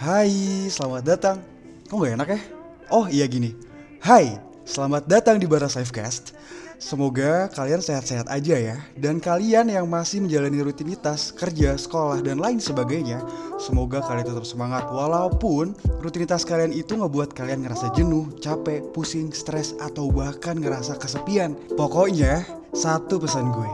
Hai, selamat datang. Kok gak enak ya? Oh iya gini. Hai, selamat datang di Bara Safecast. Semoga kalian sehat-sehat aja ya. Dan kalian yang masih menjalani rutinitas, kerja, sekolah, dan lain sebagainya. Semoga kalian tetap semangat walaupun rutinitas kalian itu ngebuat kalian ngerasa jenuh, capek, pusing, stres, atau bahkan ngerasa kesepian. Pokoknya, satu pesan gue.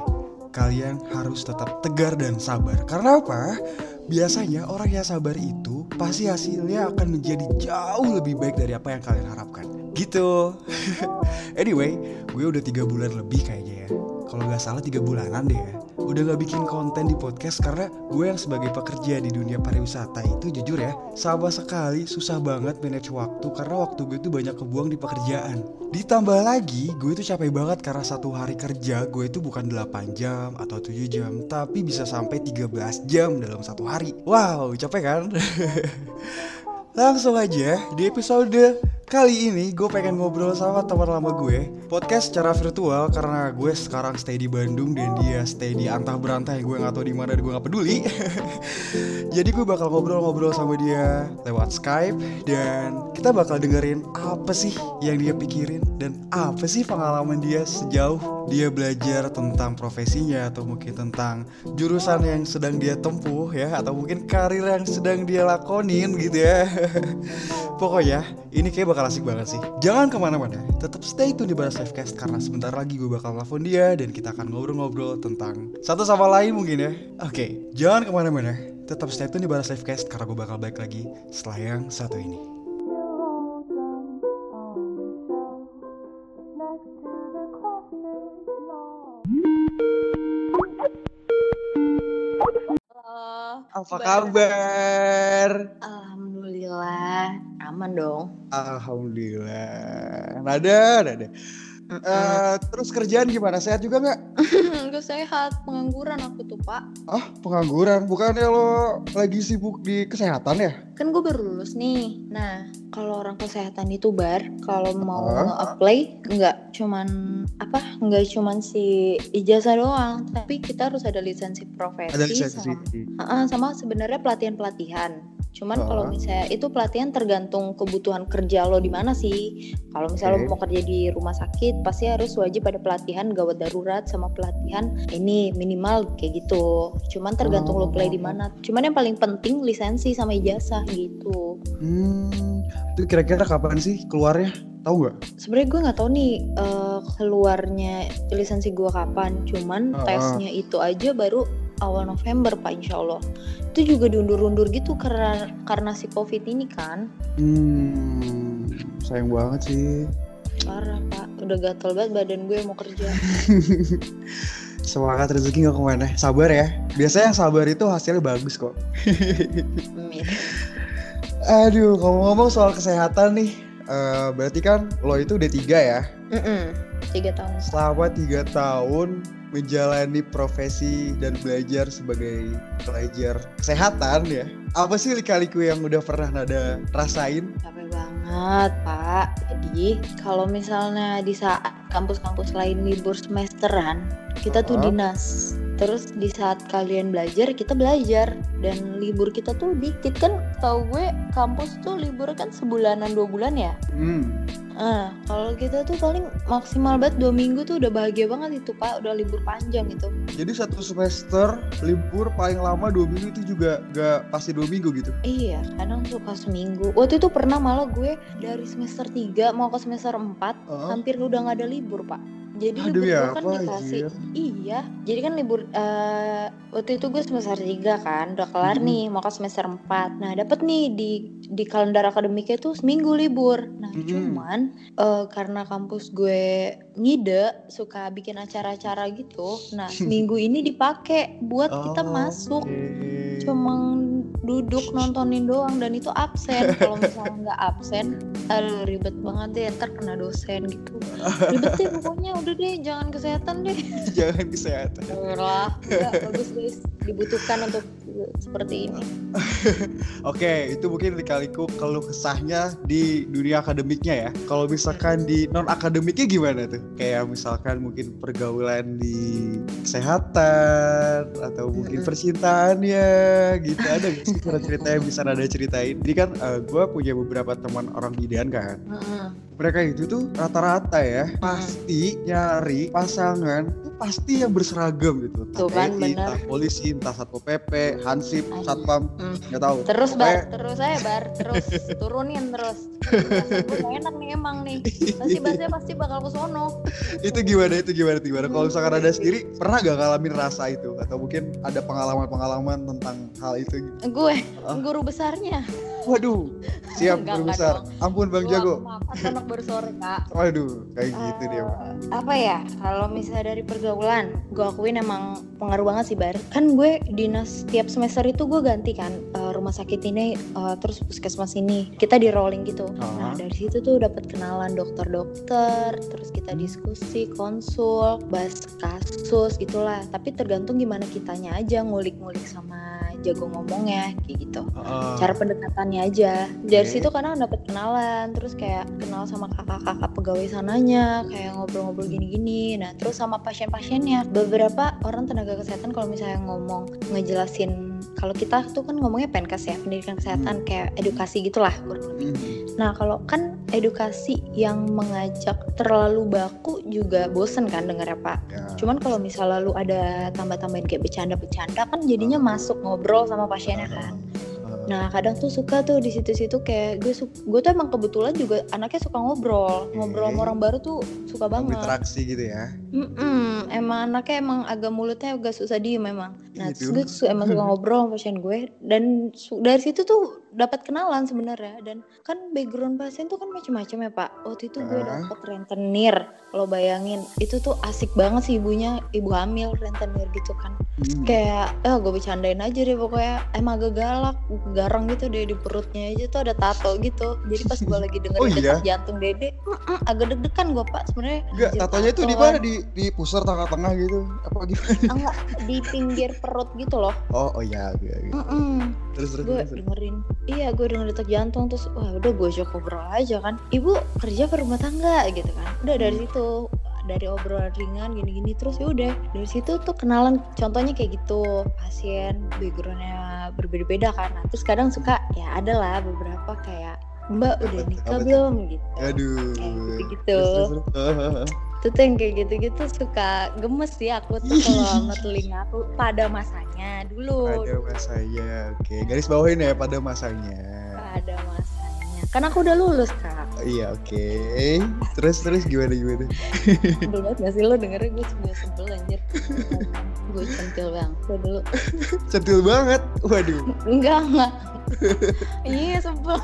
Kalian harus tetap tegar dan sabar. Karena apa? Biasanya orang yang sabar itu pasti hasilnya akan menjadi jauh lebih baik dari apa yang kalian harapkan. Gitu. anyway, gue udah tiga bulan lebih kayaknya ya. Kalau nggak salah tiga bulanan deh ya. Udah gak bikin konten di podcast karena gue yang sebagai pekerja di dunia pariwisata itu jujur ya Sama sekali susah banget manage waktu karena waktu gue itu banyak kebuang di pekerjaan Ditambah lagi gue itu capek banget karena satu hari kerja gue itu bukan 8 jam atau 7 jam Tapi bisa sampai 13 jam dalam satu hari Wow capek kan? Langsung aja di episode kali ini gue pengen ngobrol sama teman lama gue Podcast secara virtual karena gue sekarang stay di Bandung dan dia stay di antah berantah gue gak tahu di mana dan gue gak peduli. Jadi gue bakal ngobrol-ngobrol sama dia lewat Skype Dan kita bakal dengerin apa sih yang dia pikirin Dan apa sih pengalaman dia sejauh dia belajar tentang profesinya Atau mungkin tentang jurusan yang sedang dia tempuh ya Atau mungkin karir yang sedang dia lakonin gitu ya. Pokoknya ini kayak bakal asik banget sih. Jangan ke mana-mana Tetap stay tune di Baras Livecast Karena sebentar lagi gue bakal telepon dia Dan kita akan ngobrol-ngobrol tentang Satu sama lain mungkin ya. Oke jangan ke mana-mana Tetap stay tune di Baras Livecast Karena gue bakal balik lagi Setelah yang satu ini Halo. Apa Bar. kabar? Alhamdulillah aman dong. Alhamdulillah Nada, nada Eh, Terus kerjaan gimana? Sehat juga nggak? Gue sehat, pengangguran aku tuh pak. Ah pengangguran Bukannya lo lagi sibuk di kesehatan ya? Kan gue baru lulus nih. Nah, kalau orang kesehatan itu bar, kalau mau Hah? apply nggak cuman apa? Nggak cuman si ijazah doang, tapi kita harus ada lisensi profesi Ada lisensi sama, Ah, sama sebenarnya pelatihan-pelatihan. Cuman Hah? kalau misalnya itu pelatihan tergantung kebutuhan kerja lo di mana sih. Kalau misalnya Oke. lo mau kerja di rumah sakit, pasti harus wajib ada pelatihan gawat darurat sama pelatihan ini minimal kayak gitu. Cuman tergantung lo play di mana. Cuman yang paling penting lisensi sama ijazah gitu. Hmm, itu kira-kira kapan sih keluarnya? Tahu nggak? Sebenarnya gue nggak tahu nih eh, keluarnya lisensi gue kapan. Cuman ah. tesnya itu aja baru awal November pak Insya Allah. Itu juga diundur-undur gitu karena karena si covid ini kan. Hmm, sayang banget sih. Parah pak, udah gatel banget badan gue mau kerja. Semangat rezeki nggak ke mana. Sabar ya. Biasanya yang sabar itu hasilnya bagus kok. Aduh, ngomong-ngomong soal kesehatan nih. eh, berarti kan lo itu udah tiga ya. Mm-mm, Tiga tahun. Selama tiga tahun menjalani profesi dan belajar sebagai pelajar kesehatan ya. Apa sih lika-liku yang udah pernah Nada rasain? Capek banget pak. Jadi kalau misalnya di saat kampus-kampus lain libur semesteran, kita tuh dinas. Terus di saat kalian belajar, kita belajar. Dan libur kita tuh dikit kan. Tahu gue kampus tuh libur kan sebulanan dua bulan ya. Hmm, Nah, kalau kita tuh paling maksimal banget dua minggu tuh udah bahagia banget itu pak, udah libur panjang gitu. Jadi satu semester libur paling lama dua minggu itu juga gak pasti dua minggu gitu. Iya, kadang suka seminggu. Waktu itu pernah malah gue dari semester 3 mau ke semester 4 Heeh. hampir udah nggak ada libur pak. Jadi Aduh, libur ya gue kan apa, dikasih. anjir? Iya, jadi kan libur eh, waktu itu gue semester 3 kan, udah kelar Mhm. nih mau ke semester 4 Nah dapet nih di di kalender akademiknya tuh seminggu libur. Nah Mhm. cuman eh, karena kampus gue ngide suka bikin acara-acara gitu. Nah seminggu ini dipakai buat kita Oh, masuk oke. cuma duduk nontonin doang dan itu absen. Kalau misalnya nggak absen aduh ribet banget deh ntar kena dosen gitu. Ribet deh pokoknya udah deh jangan kesehatan deh. Jangan kesehatan. lah nggak bagus guys. Dibutuhkan untuk seperti ini. Oke, itu mungkin dikaliku kalau kesahnya di dunia akademiknya ya. Kalau misalkan di non akademiknya gimana tuh? Kayak misalkan mungkin pergaulan di kesehatan atau mungkin percintaannya gitu ada gak sih cerita yang bisa ada ceritain? Jadi kan uh, gue punya beberapa teman orang bidan kan. Mereka itu tuh rata-rata ya pasti nyari pasangan pasti yang berseragam gitu. Tuh kan, TNI, entah polisi, entah satpol pp, hansip, satpam, Hmm. nggak tahu. Terus bar, terus saya bar, terus turunin terus. Gue enak nih emang nih. Pasti bahasnya pasti bakal ke sono. itu gimana itu gimana itu gimana kalau misalkan ada sendiri pernah gak ngalamin rasa itu atau mungkin ada pengalaman-pengalaman tentang hal itu gitu? Gue Ah. guru besarnya. waduh siap Enggak, guru besar dong. ampun bang Gua jago anak baru sore kak. waduh kayak gitu dia Bang. Apa ya kalau misalnya dari pergaulan gue akuin emang pengaruh banget sih bar kan gue dinas tiap semester itu gue ganti kan eh, rumah sakit ini eh, terus puskesmas ini. Kita di rolling gitu. Nah Ah. dari situ tuh dapat kenalan dokter-dokter terus kita diskusi konsul bahas kasus gitulah. Tapi tergantung gimana kitanya aja ngulik-ngulik sama jago ngomongnya kayak gitu. Ah, cara pendekatannya aja. Dari Oke. situ kadang dapat kenalan terus kayak kenal sama kakak-kakak pegawai sananya kayak ngobrol-ngobrol gini-gini. Nah terus sama pasien-pasiennya. Beberapa orang tenaga kesehatan kalau misalnya ngomong ngejelasin kalau kita tuh kan ngomongnya penkes ya pendidikan kesehatan kayak edukasi gitulah kurang lebih hmm. nah kalau kan edukasi yang mengajak terlalu baku juga bosen kan denger ya pak Ya. Cuman kalau misalnya lu ada tambah-tambahin kayak bercanda-bercanda kan jadinya masuk ngobrol sama pasiennya kan. Ah, Nah kadang tuh suka tuh di situ-situ kayak gue gue tuh emang kebetulan juga anaknya suka ngobrol ngobrol sama Oke. orang baru tuh suka banget. berinteraksi gitu ya Mm-mm, emang anaknya emang agak mulutnya agak susah diem memang. Nah Gitu. terus gue tuh emang suka ngobrol sama pasien gue dan dari situ tuh dapat kenalan sebenarnya dan kan background pasien tuh kan macam-macam ya pak. Waktu itu gue Ah. dapet rentenir lo bayangin itu tuh asik banget sih ibunya ibu hamil rentenir gitu kan Hmm. kayak eh gue bercandain aja deh pokoknya emang agak galak garang gitu deh di perutnya aja tuh ada tato gitu jadi pas gue lagi dengerin Oh, iya? detak jantung dede agak deg-degan gue pak sebenarnya Enggak, tatonya itu di mana? Di di pusar tengah-tengah gitu. Apa gimana? enggak di pinggir perut gitu loh Oh, oh iya, iya, iya. Terus terus. gue dengerin iya gue denger detak jantung terus wah udah gue ajak ngobrol aja kan. Ibu kerja per rumah tangga gitu kan. Udah dari situ dari obrolan ringan gini-gini terus ya udah. Dari situ tuh kenalan contohnya kayak gitu pasien backgroundnya berbeda-beda kan. Nah, terus kadang suka ya ada lah beberapa kayak mbak udah nikah belum? Gitu. Aduh. kayak gitu-gitu. Terus, terus, terus. Itu tuh yang kayak gitu-gitu suka gemes sih aku tuh kalau sama telinga aku pada masanya dulu Pada masanya, oke. Garis bawahin ya pada masanya. pada masanya kan aku udah lulus kak Iya, oke. Terus terus gimana gimana? Banget gak sih lo dengernya gue sebel sebel anjir Gue centil bang Udah dulu Centil banget. Waduh. Enggak enggak Iya sebel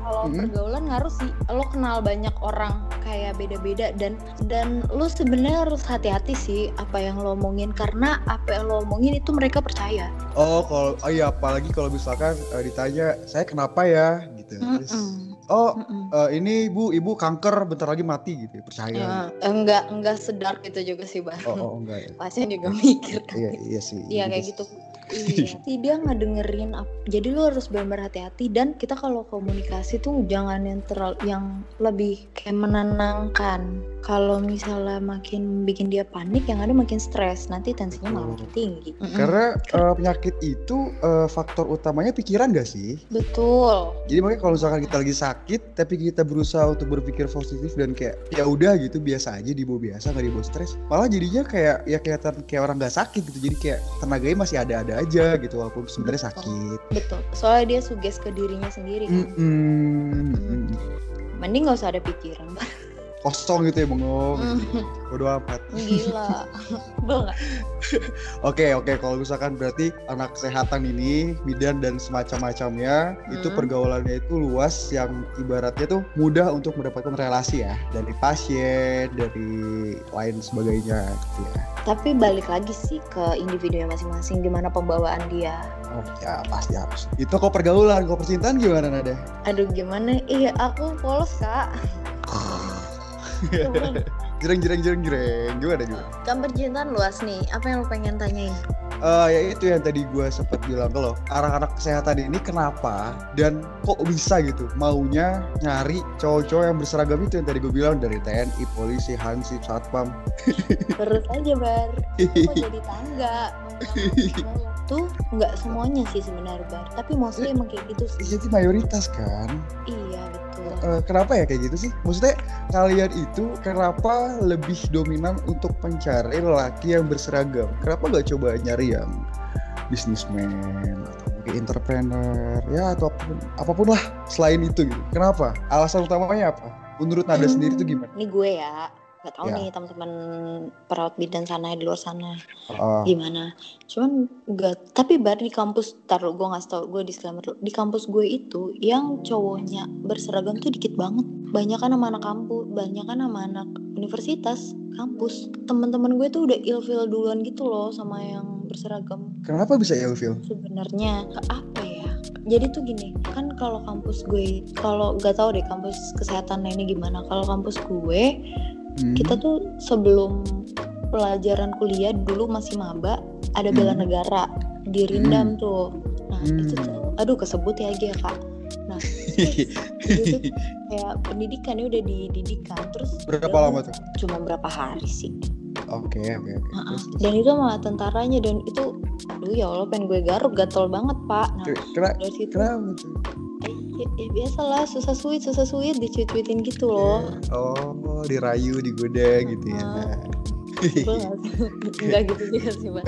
Kalau Hmm. pergaulan ngaruh sih Lo kenal banyak orang kayak beda-beda Dan dan lo sebenarnya harus hati-hati sih Apa yang lo omongin Karena apa yang lo omongin itu mereka percaya Oh, kalau oh iya apalagi kalau misalkan eh, ditanya, "Saya kenapa ya?" Gitu. Mm-mm. "Oh, eh, ini Ibu, Ibu kanker bentar lagi mati gitu." Percaya. Ya, enggak enggak sedark itu juga sih bang Oh, oh, enggak ya. Pasien juga mikir kan Iya, iya sih. Iya kayak gitu. Iya. Jadi dia nggak dengerin. Jadi lu harus benar-benar hati-hati dan kita kalau komunikasi tuh jangan yang terlalu yang lebih kayak menenangkan. Kalau misalnya makin bikin dia panik, yang ada makin stres. Nanti tensinya malah makin tinggi. Karena eh, penyakit itu eh, faktor utamanya pikiran gak sih? betul. Jadi makanya kalau misalkan kita lagi sakit, tapi kita berusaha untuk berpikir positif dan kayak ya udah gitu biasa aja dibawa biasa nggak dibawa stres, malah jadinya kayak ya kelihatan kayak orang nggak sakit gitu. Jadi kayak tenaganya masih ada-ada aja gitu walaupun sebenarnya sakit. Betul. Soalnya dia suges ke dirinya sendiri kan. Mm-mm. Mending nggak usah ada pikiran. Kosong gitu ya bengong. gitu. Bodo amat. Gila. Nggak? Oke oke kalau misalkan berarti anak kesehatan ini bidan dan semacam-macamnya itu Hmm. pergaulannya itu luas yang ibaratnya tuh mudah untuk mendapatkan relasi ya dari pasien dari lain sebagainya gitu ya. Tapi balik lagi sih ke individunya masing-masing gimana pembawaan dia. Oh ya pasti harus. Itu kok pergaulan, kok percintaan gimana Nada? Aduh gimana? Iya aku polos kak. Jreng jreng jreng jreng gimana gimana? Kan percintaan luas nih. Apa yang lo pengen tanyain? eh, ya itu yang tadi gue sempat bilang ke lo anak-anak kesehatan ini kenapa dan kok bisa gitu maunya nyari cowok-cowok yang berseragam itu yang tadi gue bilang dari TNI, polisi, hansip, satpam. terus aja bar mau jadi tangga tuh nggak semuanya sih sebenarnya bar tapi mostly emang kayak gitu sih Jadi mayoritas kan. iya betul Eh, kenapa ya kayak gitu sih? Maksudnya kalian itu kenapa lebih dominan untuk mencari lelaki yang berseragam? Kenapa nggak coba nyari yang bisnismen atau mungkin entrepreneur ya atau apa pun, apa pun lah selain itu gitu. Kenapa? Alasan utamanya apa? Menurut Nada Hmm, sendiri itu gimana? ini gue ya nggak tahu Ya. nih teman-teman perawat bidan sana di luar sana Oh, gimana. Cuman nggak tapi bar di kampus taruh gue nggak tau gue disclaimer di kampus gue itu yang cowoknya berseragam tuh dikit banget. Banyak kan sama anak kampus banyak kan sama anak universitas kampus. Teman-teman gue tuh udah ilfil duluan gitu loh sama yang berseragam. Kenapa bisa ilfil? sebenarnya apa ya? Jadi tuh gini kan kalau kampus gue kalau nggak tahu deh kampus kesehatan ini gimana. Kalau kampus gue Hmm. kita tuh sebelum pelajaran kuliah dulu masih maba ada bela Hmm. negara di Rindam tuh nah Hmm. itu tuh aduh kesebut ya Gia kak nah itu tuh kayak pendidikan ya udah dididikan terus Berapa lama tuh? cuma berapa hari sih Oke oke oke. Dan itu sama tentaranya dan itu aduh ya Allah pengen gue garuk gatel banget pak nah Kena- dari situ Kenapa tuh? Ya, ya biasalah susah suit susah suit dicuit-cuitin gitu loh. Oh, dirayu, digoda gitu ya. Enggak gitu juga sih mbak.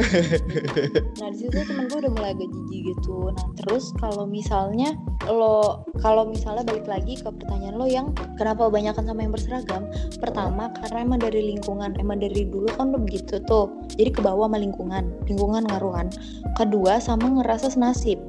Nah di situ temen gue udah mulai agak jijik gitu. Nah terus kalau misalnya lo Kalau misalnya balik lagi ke pertanyaan lo yang Kenapa kebanyakan sama yang berseragam? Pertama karena emang dari lingkungan Emang dari dulu kan lo begitu tuh. Jadi ke bawah sama lingkungan Lingkungan ngaruhan Kedua sama ngerasa senasib.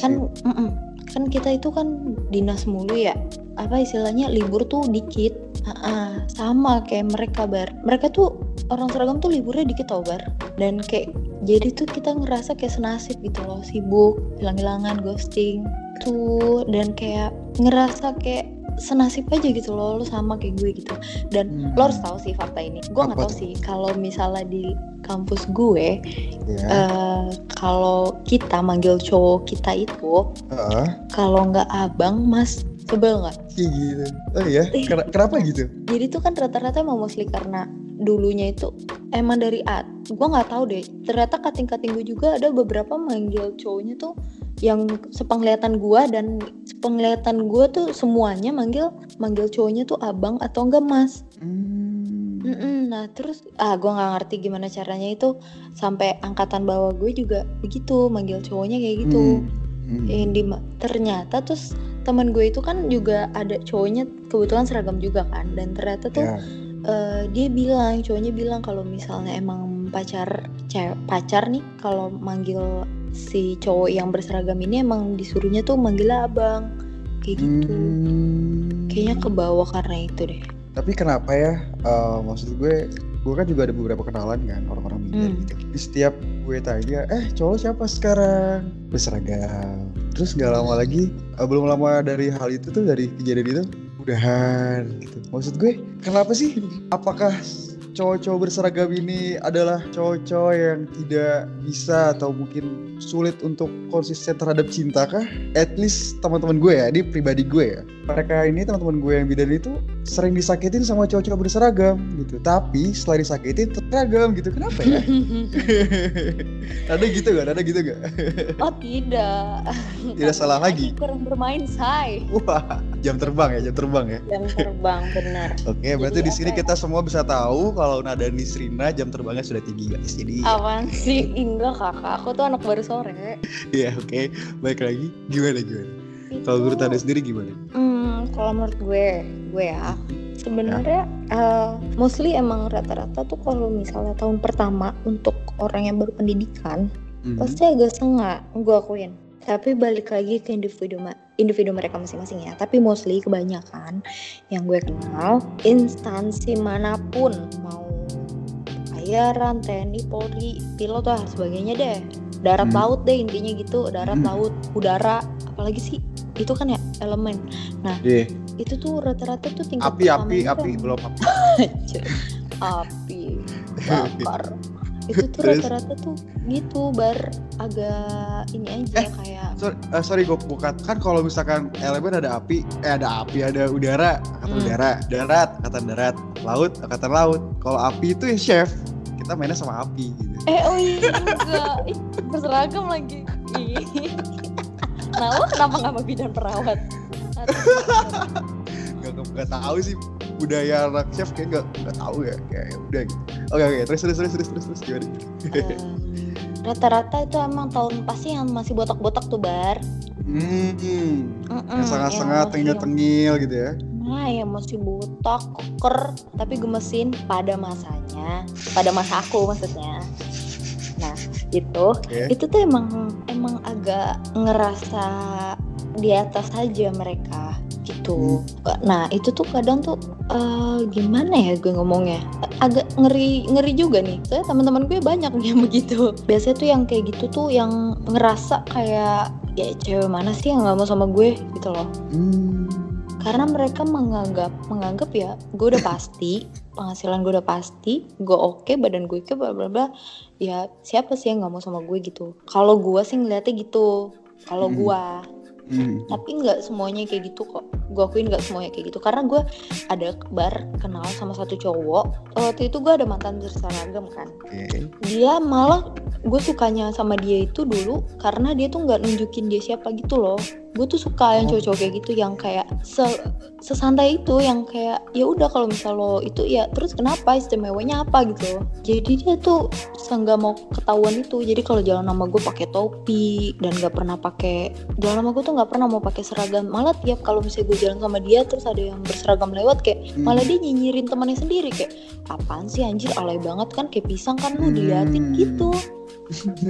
Kan mm-mm. Kan kita itu kan dinas mulu ya. Apa istilahnya libur tuh dikit. Ah, sama kayak mereka bar. Mereka tuh orang seragam tuh liburnya dikit tau bar. Dan kayak jadi tuh kita ngerasa kayak senasib gitu loh. Sibuk hilang-hilangan ghosting tuh. Dan kayak ngerasa kayak senasib aja gitu loh lo sama kayak gue gitu dan Hmm. lo harus tahu sih fakta ini gue nggak tahu tuh? sih kalau misalnya di kampus gue ya. eh kalau kita manggil cowok kita itu Heeh. kalau nggak abang mas sebel nggak Kayak gitu. Oh iya, Ken- kenapa gitu? jadi itu kan rata-rata emang mostly karena dulunya itu emang dari at gue nggak tahu deh ternyata kating-kating gue juga ada beberapa manggil cowoknya tuh yang sepenglihatan gue dan sepenglihatan gue tuh semuanya manggil manggil cowoknya tuh abang atau enggak mas Hmm. Mm-mm, nah terus ah gue nggak ngerti gimana caranya itu sampai angkatan bawah gue juga begitu manggil cowoknya kayak gitu Hmm. Hmm. yang di ternyata terus teman gue itu kan juga ada cowoknya kebetulan seragam juga kan dan ternyata tuh Ya. eh, dia bilang cowoknya bilang kalau misalnya emang pacar cewek pacar nih kalau manggil si cowok yang berseragam ini emang disuruhnya tuh manggil abang kayak gitu Hmm. kayaknya ke bawah karena itu deh Tapi kenapa ya? eh, maksud gue, gue kan juga ada beberapa kenalan kan orang-orang bidan Hmm. gitu. Di setiap gue tanya, eh cowok siapa sekarang? Berseragam. Terus nggak lama lagi, eh, belum lama dari hal itu tuh dari kejadian itu, udahan gitu. Maksud gue, kenapa sih? Apakah cowok-cowok berseragam ini adalah cowok-cowok yang tidak bisa atau mungkin sulit untuk konsisten terhadap cinta kah? At least teman-teman gue ya, ini pribadi gue ya. Mereka ini teman-teman gue yang bidan itu sering disakitin sama cowok-cowok berseragam gitu. Tapi setelah disakitin terseragam gitu. Kenapa ya? ada gitu gak? Ada gitu gak? oh tidak Tidak salah lagi. Kurang bermain say Wah, jam terbang ya, jam terbang ya. jam terbang benar Oke, berarti Jadi di sini ya? kita semua bisa tahu kalau Nada Nisrina jam terbangnya sudah tinggi guys. Jadi Apaan sih? Enggak kakak, aku tuh anak baru sore ya oke. Baik lagi, gimana gimana? Itu- Kalau menurut Nada sendiri gimana? Hmm, kalau menurut gue, gue ya sebenarnya eh, mostly emang rata-rata tuh kalau misalnya tahun pertama untuk orang yang baru pendidikan Mhm. pasti agak sengak, gue akuin. Tapi balik lagi ke individu ma- individu mereka masing-masing ya. Tapi mostly kebanyakan yang gue kenal instansi mana pun mau bayaran, TNI, Polri, pilot lah sebagainya deh. Darat Hmm. laut deh intinya gitu, darat Hmm. laut, udara, apalagi sih itu kan ya elemen. Deh, Itu tuh rata-rata tuh tingkat api api api belum api. Api bakar itu tuh rata-rata tuh gitu bar agak ini aja Eh, kayak sorry, eh, sorry gue bukan kan kalau misalkan elemen ada api eh ada api ada udara angkatan Hmm. udara darat angkatan darat laut angkatan laut. Kalau api itu ya chef kita mainnya sama api gitu. Eh oh iya juga. Berseragam lagi. Nah lo kenapa nggak mau bidan perawat? Nggak- nggak tahu sih budaya anak chef kayak nggak nggak tahu ya kayak ya udah gitu oke oke terus terus terus terus terus terus gimana rata-rata itu emang tahun pasti yang masih botak-botak tuh bar hmm, Mm-mm, yang sangat-sangat yang tengil masih- tengil gitu ya Nah, yang masih botak, keker, tapi gemesin pada masanya, pada masa aku maksudnya. Nah, itu, Oke. itu tuh emang emang agak ngerasa di atas aja mereka gitu. Nah, itu tuh kadang tuh eh, gimana ya gue ngomongnya? Agak ngeri ngeri juga nih. Soalnya teman-teman gue banyak yang begitu. Biasanya tuh yang kayak gitu tuh yang ngerasa kayak ya cewek mana sih yang nggak mau sama gue gitu loh Hmm. karena mereka menganggap menganggap ya gue udah pasti penghasilan gue udah pasti gue oke badan gue oke bla bla bla ya siapa sih yang nggak mau sama gue gitu kalau gue sih ngeliatnya gitu kalau Hmm. gue Hmm. tapi nggak semuanya kayak gitu kok. Gue akuin nggak semuanya kayak gitu. Karena gue ada bar kenal sama satu cowok. Waktu itu gue ada mantan berseragam kan. Oke. dia malah gue sukanya sama dia itu dulu karena dia tuh nggak nunjukin dia siapa gitu loh gue tuh suka yang Oh. cowok-cowok kayak gitu yang kayak se- sesantai itu yang kayak ya udah kalau misal lo itu ya terus kenapa? Istimewanya apa? gitu jadi dia tuh nggak mau ketahuan itu. Jadi kalau jalan sama gue pakai topi dan nggak pernah pakai jalan sama gue tuh nggak pernah mau pakai seragam. Malah tiap kalau misalnya gue jalan sama dia terus ada yang berseragam lewat kayak Hmm. malah dia nyinyirin temannya sendiri kayak apaan sih anjir? Alay banget kan kayak pisang kan lu diliatin Hmm. gitu.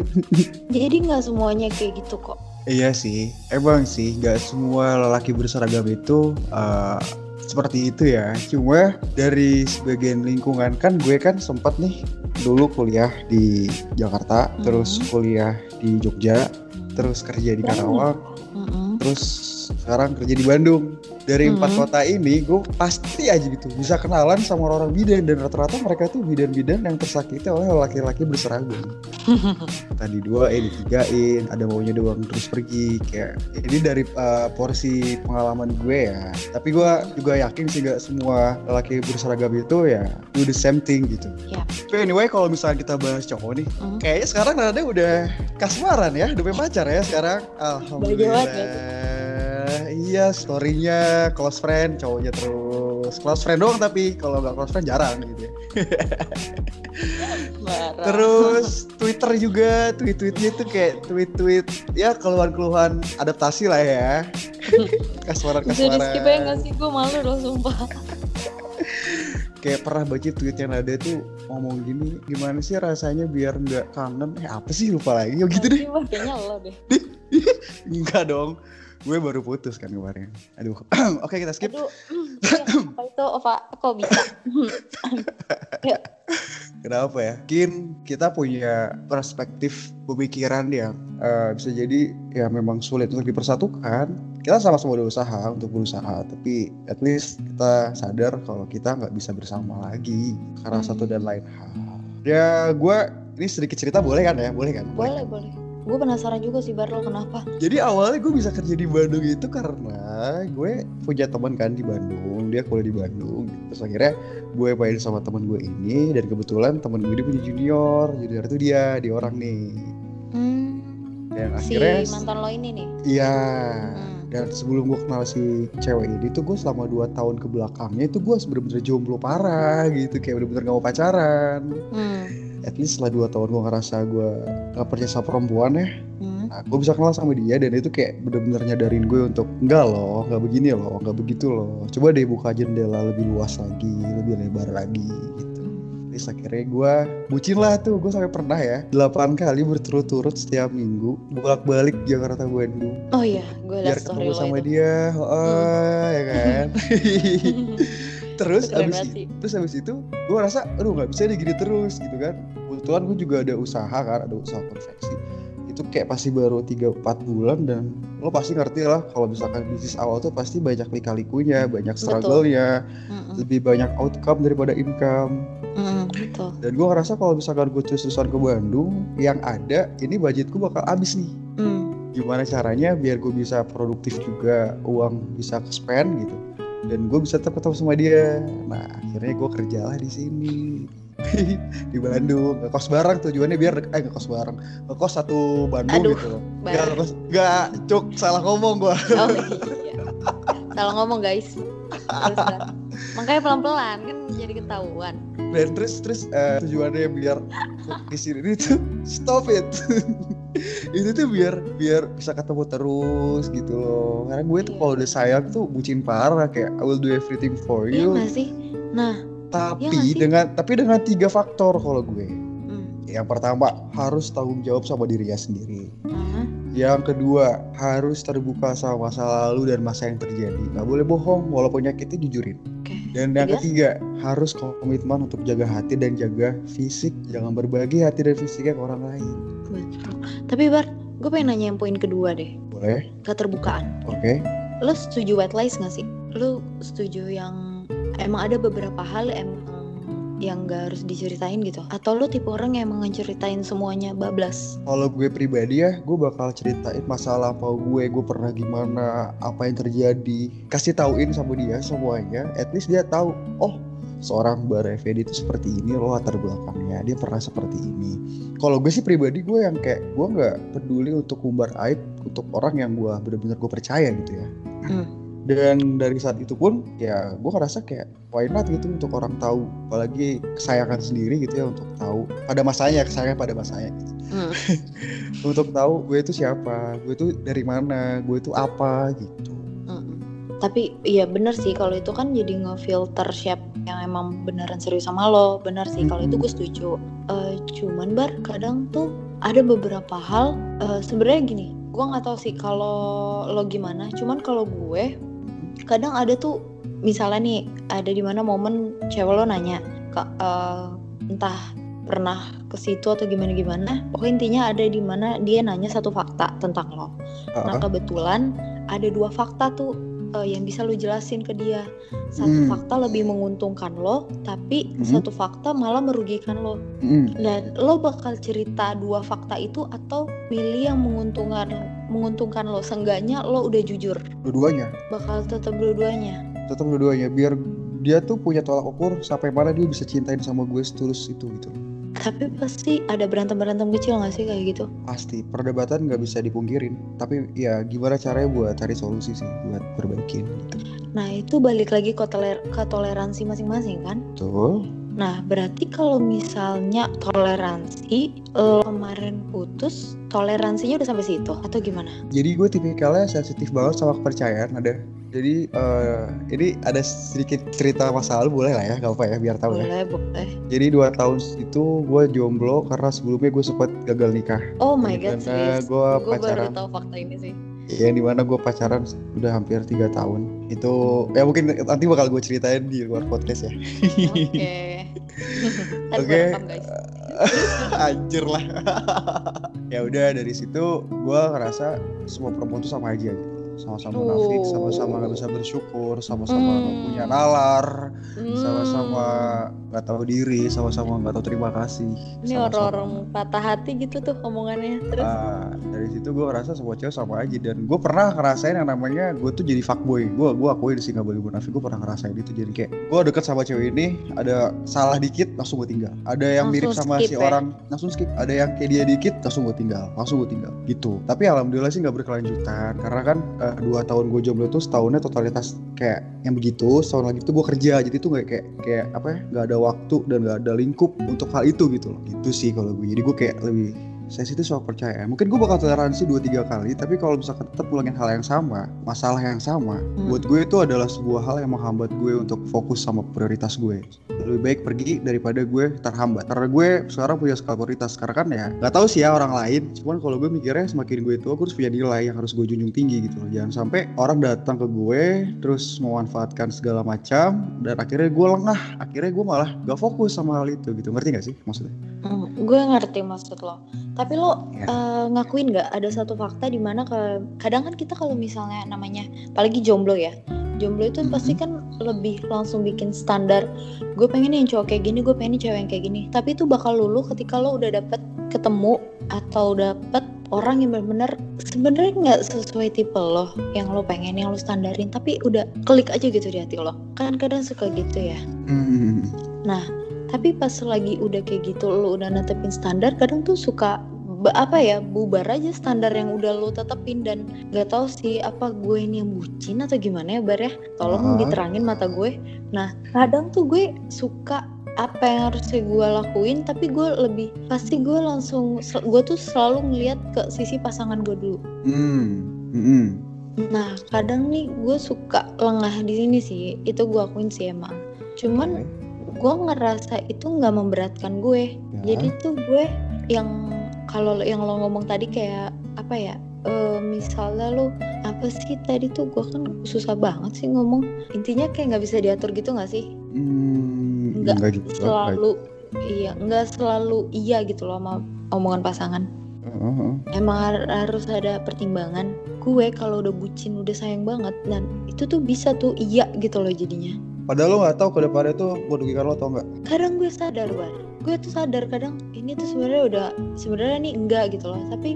Jadi nggak semuanya kayak gitu kok Iya sih, emang sih nggak semua lelaki berseragam itu uh, seperti itu ya. Cuma dari sebagian lingkungan kan gue kan sempat nih dulu kuliah di Jakarta, Hmm. terus kuliah di Jogja, terus kerja di Berani. Karawang, Mm-mm. terus sekarang kerja di Bandung. Dari empat Mhm. kota ini gue pasti aja gitu bisa kenalan sama orang bidan dan rata-rata mereka tuh bidan-bidan yang tersakiti oleh laki-laki berseragam. Tadi dua eh ditigain, ada maunya doang terus pergi kayak ini dari uh, porsi pengalaman gue ya. Tapi gue juga yakin sih gak semua laki berseragam itu ya do the same thing gitu. Ya. Tapi anyway kalau misalnya kita bahas cowok nih, Mhm. kayaknya sekarang Nada udah kasmaran ya, udah pacar ya sekarang. Alhamdulillah. Iya, storynya close friend, cowoknya terus close friend doang tapi kalau nggak close friend jarang gitu ya. Terus Twitter juga, tweet-tweetnya tuh kayak tweet-tweet ya keluhan-keluhan adaptasi lah ya. bisa Kasmaran-kasmaran. di skip aja nggak sih gue malu loh sumpah Kayak pernah baca tweet yang ada tuh ngomong gini, gimana sih rasanya biar nggak kangen? Eh apa sih lupa lagi? Oh gitu deh. Kayaknya lo deh Enggak dong. Gue baru putus kan kemarin. Aduh. Oke, kita skip. aduh hmm, apa itu apa kok bisa Kenapa ya? Mungkin kita punya perspektif pemikiran yang eh, bisa jadi ya memang sulit untuk dipersatukan. Kita sama-sama berusaha untuk berusaha, tapi at least kita sadar kalau kita nggak bisa bersama lagi karena Hmm. satu dan lain hal. Ya, gue ini sedikit cerita boleh kan ya? Boleh kan? boleh boleh gue penasaran juga sih Bar lo kenapa Jadi awalnya gue bisa kerja di Bandung itu karena gue punya teman kan di Bandung, dia kuliah di Bandung. Terus akhirnya gue main sama teman gue ini dan kebetulan teman gue ini punya junior, junior itu dia, dia orang nih. hmm, Dan si akhirnya, mantan lo ini nih iya. Hmm. Dan sebelum gue kenal si cewek ini tuh gue selama 2 tahun ke belakangnya itu gue bener-bener jomblo parah gitu, kayak bener-bener gak mau pacaran. hmm. At least setelah 2 tahun gue ngerasa gue gak percaya sama perempuan ya, Hmm. Nah, gue bisa kenal sama dia dan itu kayak bener-bener nyadarin gue untuk enggak loh, nggak begini loh, nggak begitu loh. Coba deh buka jendela lebih luas lagi, lebih lebar lagi gitu. Terus akhirnya gue bucin lah tuh, gue sampai pernah ya 8 kali berturut-turut setiap minggu bolak-balik Jakarta Bandung oh iya gue liat biar story ketemu sama itu Hmm. dia, oh, ya kan. terus Keren abis itu, terus abis itu gue rasa, aduh nggak bisa deh gini terus gitu kan. Kebetulan gue juga ada usaha kan, ada usaha konveksi itu kayak pasti baru 3-4 bulan dan lo pasti ngerti lah kalau misalkan bisnis awal tuh pasti banyak lika-likunya, banyak struggle-nya, Mm-mm. lebih banyak outcome daripada income. Betul. dan gue ngerasa kalau misalkan gue terusan ke Bandung yang ada ini budgetku bakal habis nih Hmm. gimana caranya biar gue bisa produktif juga uang bisa ke spend gitu dan gue bisa tetap ketemu sama dia nah akhirnya gue kerjalah di sini di Bandung ngekos bareng tujuannya biar eh ngekos bareng ngekos satu Bandung Aduh, gitu loh. Gak, ngekos, gak, cuk, salah ngomong gue Oh iya. Salah ngomong guys. Terus. Makanya pelan-pelan kan jadi ketahuan. Dan terus terus eh, tujuannya biar di sini itu stop it itu tuh biar biar bisa ketemu terus gitu loh karena gue tuh Iya. kalau udah sayang tuh bucin parah kayak I will do everything for Iya you nggak sih? Nah, tapi sih? dengan tapi dengan tiga faktor kalau gue hmm. yang pertama harus tanggung jawab sama dirinya sendiri ah, yang kedua harus terbuka sama masa lalu dan masa yang terjadi nggak boleh bohong walaupun nyakitnya jujurin. Dan yang Tiga? ketiga harus komitmen untuk jaga hati dan jaga fisik jangan berbagi hati dan fisiknya ke orang lain Betul. Tapi Bar, gue pengen nanya yang poin kedua deh. boleh Keterbukaan. oke Lo setuju white lies gak sih? Lo setuju yang emang ada beberapa hal emang yang gak harus diceritain gitu? Atau lo tipe orang yang emang ngeceritain semuanya bablas? kalau gue pribadi ya gue bakal ceritain masalah apa gue gue pernah gimana apa yang terjadi kasih tauin sama dia semuanya at least dia tahu oh seorang Bar Effendi itu seperti ini loh latar belakangnya dia pernah seperti ini kalau gue sih pribadi gue yang kayak gue nggak peduli untuk umbar aib untuk orang yang gue bener-bener gue percaya gitu ya Hmm. Dan dari saat itu pun ya gue ngerasa kayak why not gitu untuk orang tahu apalagi kesayangan sendiri gitu ya untuk tahu pada masanya kesayangan pada masanya gitu Hmm. untuk tahu gue itu siapa, gue itu dari mana, gue itu apa gitu. Mm-mm. Tapi iya bener sih kalau itu kan jadi ngefilter siapa yang emang beneran serius sama lo. Bener sih kalau itu Mm-mm. gue setuju. Eh, cuman bar kadang tuh ada beberapa hal eh, sebenarnya gini. Gue nggak tahu sih kalau lo gimana. Cuman kalau gue kadang ada tuh misalnya nih ada di mana momen cewek lo nanya kak eh, entah pernah ke situ atau gimana gimana. Pokoknya intinya ada di mana dia nanya satu fakta tentang lo. Nah Ah, kebetulan ada dua fakta tuh eh, yang bisa lo jelasin ke dia. Satu Hmm. fakta lebih menguntungkan lo, tapi Mhm. satu fakta malah merugikan lo. mm, Dan lo bakal cerita dua fakta itu atau pilih yang menguntungkan menguntungkan lo. Seenggaknya lo udah jujur. dua-duanya, Bakal tetap dua-duanya. tetap dua-duanya biar dia tuh punya tolak ukur sampai mana dia bisa cintain sama gue setulus itu gitu. Tapi pasti ada berantem-berantem kecil gak sih kayak gitu? Pasti perdebatan nggak bisa dipungkirin, tapi ya gimana caranya buat cari solusi sih buat perbaikin gitu. Nah itu balik lagi ke, toler- ke toleransi masing-masing kan? Betul. Nah, berarti kalau misalnya toleransi lo kemarin putus, toleransinya udah sampai situ atau gimana? Jadi gue tipikalnya sensitif banget sama kepercayaan ada. Jadi eh, ini ada sedikit cerita masa lalu boleh lah ya, gak apa ya biar tahu ya. Boleh, boleh. Jadi dua tahun itu gue jomblo karena sebelumnya gue sempat gagal nikah. Oh my god, serius. gue Gue baru pacaran, tahu fakta ini sih. Yang di mana gue pacaran udah hampir tiga tahun. Itu ya mungkin nanti bakal gue ceritain di luar podcast ya. Oke. Oke. Anjir lah. ya udah dari situ gue ngerasa semua perempuan tuh sama aja gitu. Sama-sama munafik, Oh. sama-sama gak bisa bersyukur, sama-sama nggak Hmm. punya nalar, Hmm. sama-sama nggak tahu diri, sama-sama nggak tahu terima kasih. Ini orang-orang patah hati gitu tuh omongannya. Terus Ah, dari situ gue ngerasa semua cewek sama aja dan gue pernah ngerasain yang namanya gue tuh jadi fuckboy gue gue akui sih nggak boleh munafik gue pernah ngerasain itu jadi kayak gue deket sama cewek ini ada salah dikit langsung gue tinggal ada yang mirip Langsung sama skip si ya? orang langsung skip ada yang kayak dia dikit langsung gue tinggal langsung gue tinggal gitu tapi alhamdulillah sih nggak berkelanjutan karena kan eh, dua tahun gue jomblo itu setahunnya totalitas kayak yang begitu setahun lagi itu gue kerja. Jadi tuh kayak kayak kayak apa ya nggak ada waktu dan nggak ada lingkup untuk hal itu gitu loh. Itu sih kalau gue. Jadi gue kayak lebih sensitif soal percaya. Mungkin gue bakal toleransi 2-3 kali tapi kalau misalkan tetap ulangin hal yang sama masalah yang sama Hmm. buat gue itu adalah sebuah hal yang menghambat gue untuk fokus sama prioritas gue lebih baik pergi daripada gue terhambat. Karena gue sekarang punya skala prioritas. Karena kan ya nggak tahu sih ya orang lain. Cuman kalau gue mikirnya semakin gue tua gue harus punya nilai yang harus gue junjung tinggi gitu loh. Jangan sampai orang datang ke gue terus memanfaatkan segala macam dan akhirnya gue lengah. Akhirnya gue malah gak fokus sama hal itu gitu. Ngerti gak sih maksudnya? Hmm, gue ngerti maksud lo. Tapi lo Ya. eh, ngakuin nggak ada satu fakta di mana kadang kan kita kalau misalnya namanya apalagi jomblo ya, jomblo itu Mhm. pasti kan lebih langsung bikin standar gue pengen yang cowok kayak gini gue pengen cewek yang kayak gini tapi itu bakal lulu ketika lo udah dapet ketemu atau dapet orang yang benar-benar sebenarnya nggak sesuai tipe lo yang lo pengen yang lo standarin tapi udah klik aja gitu di hati lo kan kadang suka gitu ya Hmm. Tapi pas lagi udah kayak gitu lo udah netepin standar kadang tuh suka apa ya bubar aja standar yang udah lo tetepin dan nggak tahu sih apa gue ini yang bucin atau gimana ya bar ya tolong Ah. diterangin mata gue nah kadang tuh gue suka apa yang harusnya gue lakuin tapi gue lebih pasti gue langsung gue tuh selalu ngeliat ke sisi pasangan gue dulu Hmm. Hmm. nah kadang nih gue suka lengah di sini sih itu gue akuin sih emang cuman gue ngerasa itu nggak memberatkan gue. Ya. jadi tuh gue yang kalau yang lo ngomong tadi kayak apa ya eh, misalnya lo apa sih tadi tuh gue kan susah banget sih ngomong. Intinya kayak nggak bisa diatur gitu nggak sih? Hmm, Nggak selalu iya nggak selalu iya gitu loh sama omongan pasangan. Heeh. emang har- harus ada pertimbangan. Gue kalau udah bucin udah sayang banget dan itu tuh bisa tuh iya gitu loh jadinya Padahal lo nggak tahu ke depannya tuh merugikan lo atau enggak. kadang gue sadar bar gue tuh sadar kadang ini tuh sebenarnya udah sebenarnya nih enggak gitu loh tapi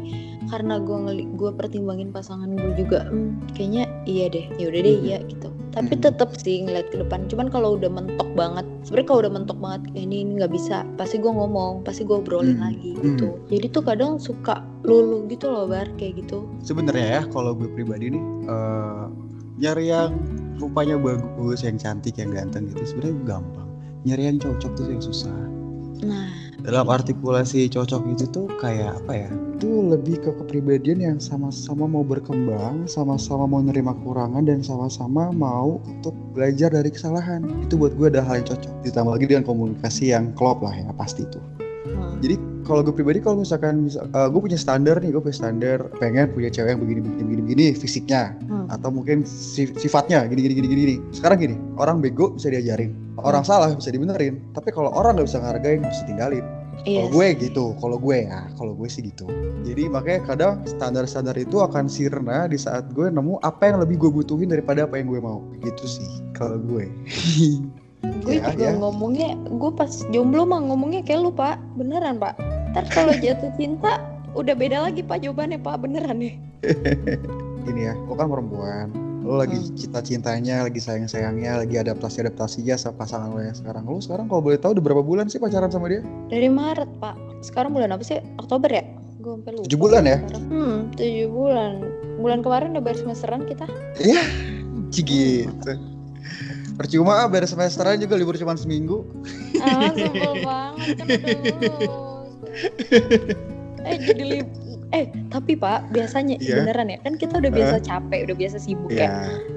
karena gue ngeli gue pertimbangin pasangan gue juga hmm, kayaknya iya deh ya udah deh Mhm. iya gitu tapi Mhm. tetap sih ngeliat ke depan cuman kalau udah mentok banget sebenarnya kalau udah mentok banget ini ini nggak bisa pasti gue ngomong pasti gue obrolin Mhm. lagi gitu jadi tuh kadang suka lulu gitu loh bar kayak gitu Sebenarnya ya kalau gue pribadi nih eh, nyari yang rupanya bagus, yang cantik, yang ganteng gitu sebenarnya gampang. Nyari yang cocok tuh yang susah. nah Dalam artikulasi cocok itu tuh kayak apa ya? Itu lebih ke kepribadian yang sama-sama mau berkembang, sama-sama mau nerima kekurangan dan sama-sama mau untuk belajar dari kesalahan. Itu buat gue ada hal yang cocok. Ditambah lagi dengan komunikasi yang klop lah ya pasti itu. hmm. Jadi kalau gue pribadi kalau misalkan misal, eh, gue punya standar nih, gue punya standar pengen punya cewek yang begini begini begini, begini fisiknya Hmm. atau mungkin si- sifatnya gini gini gini gini. Sekarang gini, orang bego bisa diajarin, orang salah bisa dibenerin. Tapi kalau orang nggak bisa ngehargain harus ditinggalin. Iya Kalau gue gitu, kalau gue ya, kalau gue sih gitu. Jadi makanya kadang standar-standar itu akan sirna di saat gue nemu apa yang lebih gue butuhin daripada apa yang gue mau. Gitu sih kalau gue. gue Ya, juga ya. ngomongnya gue pas jomblo mah ngomongnya kayak lu pak beneran pak ntar kalau jatuh cinta udah beda lagi pak jawabannya pak beneran ya Gini ya, lo kan perempuan, lo lagi Hmm. cinta-cintanya, lagi sayang-sayangnya, lagi adaptasi-adaptasinya sama pasangan lo yang sekarang. Lo sekarang kalau boleh tahu udah berapa bulan sih pacaran sama dia? dari Maret pak sekarang bulan apa sih Oktober ya gue sampai lupa Tujuh bulan ya? sekarang. hmm tujuh bulan bulan kemarin udah baru semesteran kita Iya, gitu. Percuma ah, beres semesteran juga libur cuma seminggu. ah sebel banget kan eh jadi lib- eh tapi pak biasanya Iya. beneran ya kan kita udah biasa capek udah biasa sibuk ya Iya.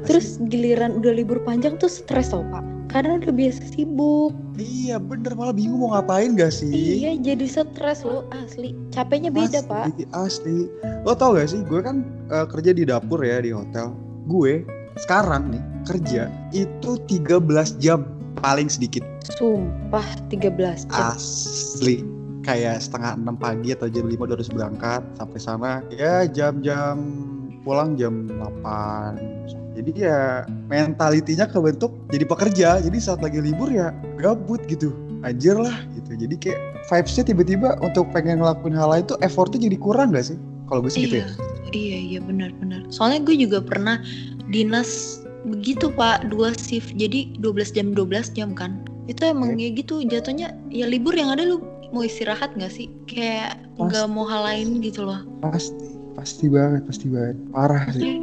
Terus giliran udah libur panjang tuh stres tau pak Karena udah biasa sibuk Iya bener malah bingung mau ngapain gak sih? Iya jadi stres lo asli Capeknya beda pak asli. Lo tau gak sih? Gue kan eh, kerja di dapur ya di hotel. Gue sekarang nih kerja itu 13 jam paling sedikit. Sumpah 13 Ah. jam. Asli. Kayak setengah 6 pagi atau jam 5 udah harus berangkat sampai sana ya jam-jam pulang jam 8 jadi ya mentalitinya kebentuk jadi pekerja. Jadi saat lagi libur ya gabut gitu. Anjir lah gitu. Jadi kayak vibesnya tiba-tiba untuk pengen ngelakuin hal lain tuh effortnya jadi kurang gak sih? Kalau gue sih gitu ya. Iya iya benar-benar. Soalnya gue juga pernah dinas begitu pak Dua shift jadi 12 jam 12 jam kan Itu emang ya gitu jatuhnya Ya libur yang ada lu mau istirahat gak sih? Kayak nggak mau hal lain gitu loh pasti pasti banget pasti banget parah sih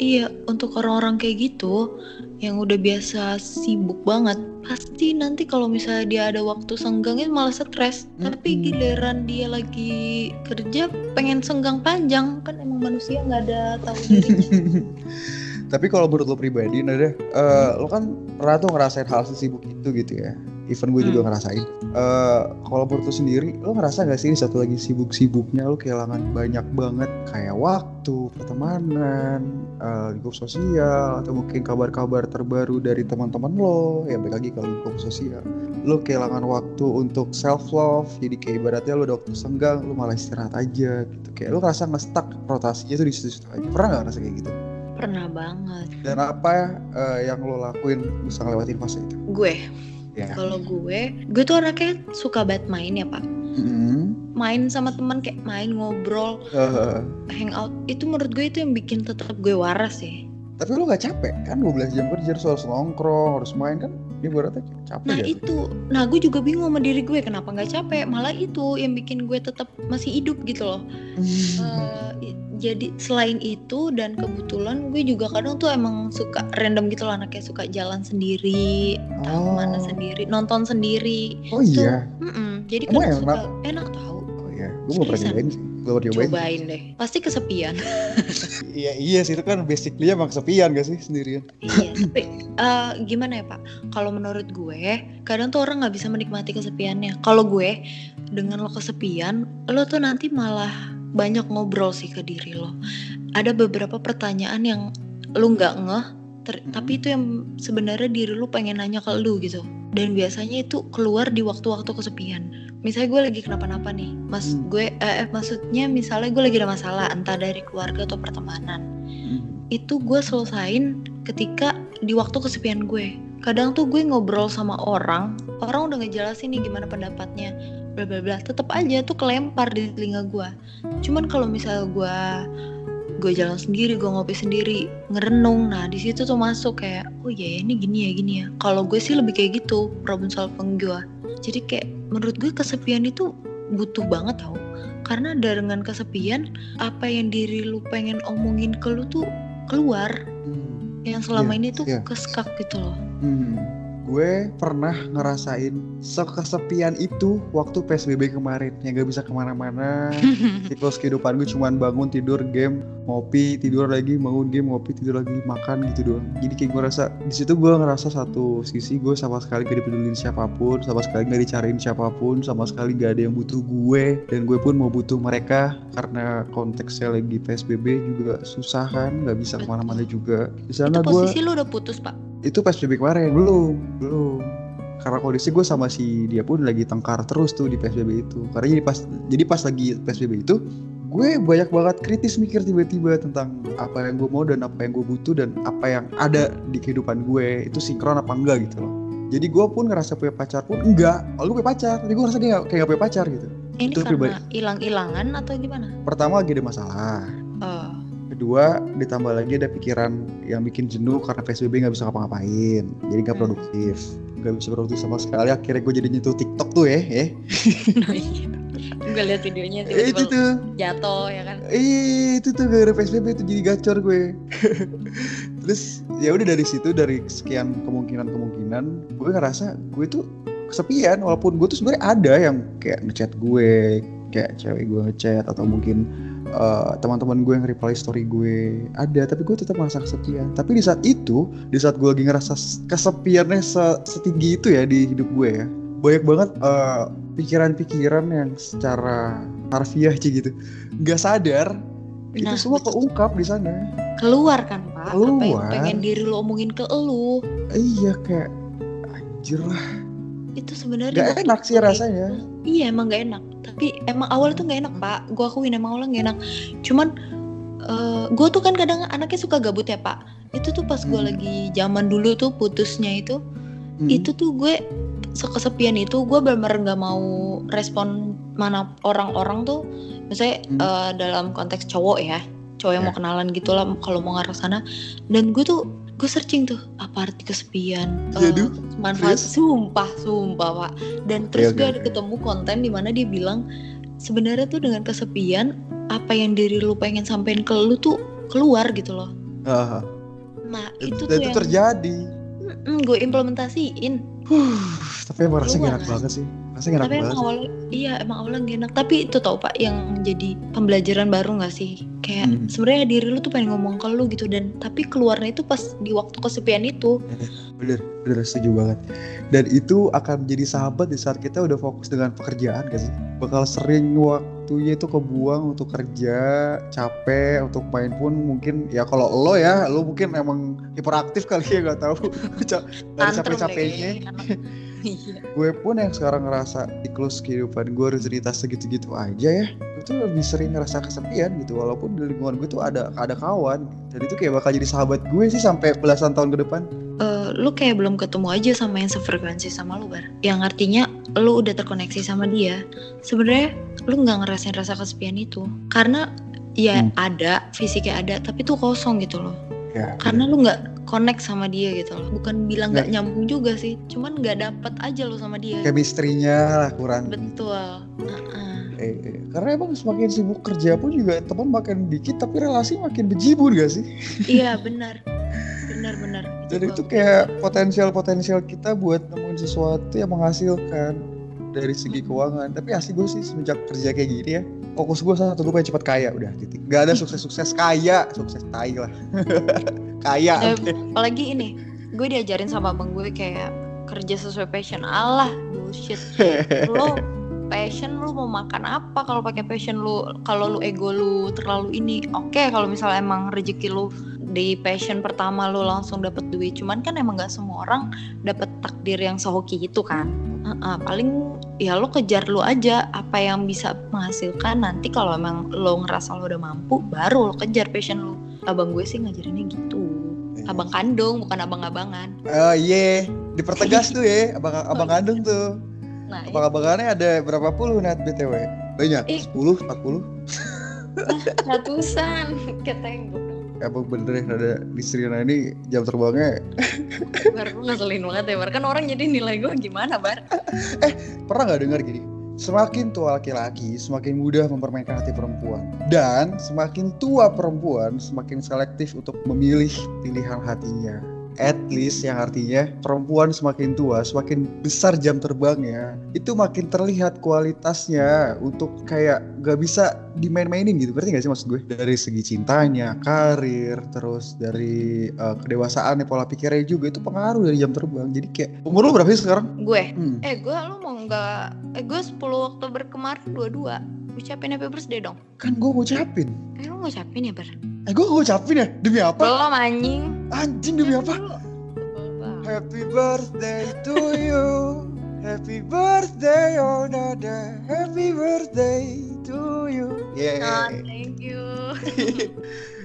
Iya, untuk orang-orang kayak gitu yang udah biasa sibuk banget, pasti nanti kalau misalnya dia ada waktu senggangnya malah stres. Tapi Mm-mm. giliran dia lagi kerja pengen senggang panjang, kan emang manusia nggak ada tahu dirinya. Tapi kalau menurut lo pribadi, Nada, eh, lo kan pernah tuh ngerasain hal sesibuk itu gitu ya. Even gue juga Hmm. ngerasain. Eh, kalau menurut lo sendiri, lo ngerasa gak sih ini satu lagi sibuk-sibuknya lo kehilangan banyak banget kayak waktu, pertemanan, eh, lingkup sosial, atau mungkin kabar-kabar terbaru dari teman-teman lo, ya balik lagi ke lingkup sosial. Lo kehilangan waktu untuk self love, jadi kayak ibaratnya lo udah waktu senggang, lo malah istirahat aja gitu. Kayak lo ngerasa nggak stuck rotasinya tuh di situ-situ aja. Pernah nggak ngerasa kayak gitu? Pernah banget. Dan apa eh, yang lo lakuin bisa ngelewatin fase itu? Gue, Ya. kalau gue, gue tuh anaknya suka banget main ya pak. Mm-mm. Main sama teman kayak main ngobrol, Eh, hangout. Itu menurut gue itu yang bikin tetap gue waras ya. tapi lo gak capek kan 12 jam kerja harus nongkrong, harus main kan? Berarti capek Nah ya? itu, nah gue juga bingung sama diri gue kenapa nggak capek. Malah itu yang bikin gue tetap masih hidup gitu loh. I- jadi selain itu dan kebetulan gue juga kadang tuh emang suka random gitu loh anaknya suka jalan sendiri, Oh. ke mana sendiri, nonton sendiri. Oh iya. Mm-mm, jadi Emang kadang enak? suka enak tahu. Oh iya. Gue mau pernah nyobain sih. Gue baru nyobain. Cobain deh. Pasti kesepian. Iya iya sih itu kan basically emang kesepian gak sih sendirian? iya. Tapi eh, gimana ya pak? Kalau menurut gue, kadang tuh orang nggak bisa menikmati kesepiannya. Kalau gue dengan lo kesepian, lo tuh nanti malah banyak ngobrol sih ke diri lo. Ada beberapa pertanyaan yang lo nggak ngeh, ter- Mhm. tapi itu yang sebenarnya diri lo pengen nanya ke lo gitu. Dan biasanya itu keluar di waktu-waktu kesepian. Misalnya gue lagi kenapa-napa nih, mas Hmm. gue, eh, eh, maksudnya misalnya gue lagi ada masalah, entah dari keluarga atau pertemanan itu gue selesain ketika di waktu kesepian gue. Kadang tuh gue ngobrol sama orang, orang udah ngejelasin nih gimana pendapatnya, bla bla bla. Tetap aja tuh kelempar di telinga gue. Cuman kalau misalnya gue gue jalan sendiri, gue ngopi sendiri, ngerenung. Nah di situ tuh masuk kayak, oh iya ya, ini gini ya gini ya. Kalau gue sih lebih kayak gitu problem solving gue. Jadi kayak menurut gue kesepian itu butuh banget tau. Karena dengan kesepian, apa yang diri lu pengen omongin ke lu tuh keluar Hmm. yang selama Iya, ini tuh iya. keskak gitu loh. Hmm. Gue pernah ngerasain sekesepian itu waktu PSBB kemarin yang gak bisa ke mana-mana siklus kehidupan gue cuman bangun tidur game ngopi tidur lagi bangun game ngopi tidur lagi makan gitu doang. Jadi kayak gue rasa di situ gue ngerasa satu sisi gue sama sekali gak dipedulin siapa pun sama sekali gak dicariin siapa pun sama sekali gak ada yang butuh gue dan gue pun mau butuh mereka karena konteksnya lagi PSBB juga susah kan nggak bisa ke mana-mana juga. Di sana gue posisi lu udah putus pak. itu PSBB kemarin belum belum. Karena kondisi gue sama si dia pun lagi tengkar terus tuh di PSBB itu. Karena jadi pas jadi pas lagi PSBB itu gue banyak banget kritis mikir tiba-tiba tentang apa yang gue mau dan apa yang gue butuh dan apa yang ada di kehidupan gue. Itu sinkron apa enggak gitu loh. Jadi gue pun ngerasa punya pacar pun enggak. Kalau gue punya pacar. Jadi gue ngerasa dia kayak gak punya pacar gitu. Ini Itu karena hilang-hilangan atau gimana? pertama lagi ada masalah. Oh, kedua ditambah lagi ada pikiran yang bikin jenuh karena PSBB nggak bisa ngapa-ngapain. Jadi nggak Hmm. produktif. Nggak bisa produktif sama sekali. Akhirnya gue jadi nyentuh TikTok tuh ya ya. No, iya. Gue lihat videonya Eh, itu tiba-tiba tuh. jatuh ya kan. eh itu tuh gara PSBB tuh jadi gacor gue. Terus ya udah dari situ dari sekian kemungkinan kemungkinan gue ngerasa gue tuh kesepian walaupun gue tuh sebenarnya ada yang kayak ngechat gue kayak cewek gue ngechat atau mungkin eh, teman-teman gue yang reply story gue. Ada tapi gue tetap merasa kesepian. Tapi di saat itu di saat gue lagi ngerasa kesepiannya se- setinggi itu ya di hidup gue ya banyak banget eh, pikiran-pikiran yang secara harfiah sih gitu nggak sadar itu Nah, semua betul. keungkap di sana Keluar kan pak? Apa yang Keluar. pengen diri lu omongin ke elu? iya kayak anjir lah Itu sebenarnya Gak enak sih rasanya. Iya emang gak enak. Tapi emang awalnya tuh gak enak pak. Gue akuin emang awalnya gak enak. Cuman eh gue tuh kan kadang anaknya suka gabut ya pak. Itu tuh pas gue Hmm. lagi zaman dulu tuh putusnya itu Hmm. itu tuh gue sekesepian itu gue benar-benar nggak mau respon mana orang-orang tuh. Misalnya Hmm. eh, dalam konteks cowok ya cowok yang Ya. mau kenalan gitu lah kalau mau ngarah sana. Dan gue tuh gue searching tuh apa arti kesepian? Eh, Yaduh, manfaat serius? sumpah sumpah pak. Dan terus oke, gue oke. ada ketemu konten di mana dia bilang sebenarnya tuh dengan kesepian apa yang diri lu pengen sampein ke lu tuh keluar gitu loh. Ah, nah dan itu dan tuh itu yang terjadi. Gue implementasiin Huh, tapi emang rasanya enak kan? banget sih rasanya enak tapi banget emang awal iya emang awalnya gak enak. Tapi itu tau pak yang jadi pembelajaran baru nggak sih? Kayak Hmm. sebenarnya diri lu tuh pengen ngomong ke lu gitu dan tapi keluarnya itu pas di waktu kesepian itu. Bener bener setuju banget. Dan itu akan jadi sahabat di saat kita udah fokus dengan pekerjaan gak sih? Bakal sering waktunya itu kebuang untuk kerja capek untuk main pun mungkin ya kalau lo ya lo mungkin emang hiperaktif kali ya nggak tahu. Ca- nggak Iya. gue pun yang sekarang ngerasa ikhlas kehidupan gue harus cerita segitu-gitu aja ya. Gue tuh lebih sering ngerasa kesepian gitu walaupun di lingkungan gue tuh ada ada kawan. Dan itu kayak bakal jadi sahabat gue sih sampai belasan tahun ke depan. Eh, lu kayak belum ketemu aja sama yang sefrekuensi sama lu bar. Yang artinya lu udah terkoneksi sama dia. Sebenarnya lu nggak ngerasain rasa kesepian itu. Karena ya Hmm. ada fisiknya ada tapi tuh kosong gitu loh. Ya karena lu nggak connect sama dia gitu loh. Bukan bilang nggak Nggak. nyambung juga sih cuman nggak dapet aja lu sama dia. Chemistry-nya lah kurang. Betul. Heeh. Eh, eh, karena emang semakin sibuk kerja pun juga teman makin dikit tapi relasi makin bejibun gak sih? Iya benar. Benar benar. Dan gua- itu kayak potensial-potensial kita buat nemuin sesuatu yang menghasilkan dari segi keuangan. Tapi asli gue sih semenjak kerja kayak gini ya fokus gue satu gue pengen cepat kaya. Udah titik. Gak ada sukses-sukses kaya sukses tai lah kaya Eh, apalagi ini gue diajarin sama abang gue kayak kerja sesuai passion. Allah bullshit. Lo passion lu mau makan apa kalau pakai passion lu? Kalau lu ego lu terlalu ini. Oke kalau misalnya emang rezeki lu di passion pertama lu langsung dapet duit cuman kan emang nggak semua orang dapet takdir yang sehoki itu kan. Heeh, paling ya lu kejar lu aja apa yang bisa menghasilkan. Nanti kalau emang lo ngerasa lo udah mampu baru lo kejar passion lu. Abang gue sih ngajarinnya gitu abang kandung bukan abang-abangan. Oh iya. Dipertegas tuh ya abang abang kandung tuh. Nah abang abangannya ada berapa puluh nat btw banyak Ih. 10 40 ratusan ketengok Emang bener ya ada di Srina ini jam terbangnya. Bar, lu ngeselin banget ya Bar. Kan orang jadi nilai gue gimana Bar? Pernah nggak dengar gini semakin tua laki-laki semakin mudah mempermainkan hati perempuan. Dan semakin tua perempuan semakin selektif untuk memilih pilihan hatinya at least yang artinya perempuan semakin tua semakin besar jam terbangnya itu makin terlihat kualitasnya untuk kayak gak bisa dimain-mainin gitu. Berarti gak sih maksud gue? Dari segi cintanya karir terus dari eh, kedewasaannya pola pikirnya juga itu pengaruh dari jam terbang. Jadi kayak umur lu berapa sih sekarang? Gue? Hmm. Eh gue lu mau nggak Eh gue 10 Oktober kemarin 22 Ucapin happy birthday dong. Kan gue ngucapin. Eh lu ngucapin ya Bar eh gue ngucapin ya demi apa? Belum anjing. Anjing demi apa? Happy birthday to you. Happy birthday oh nada happy birthday to you. Ah, yeah thank you.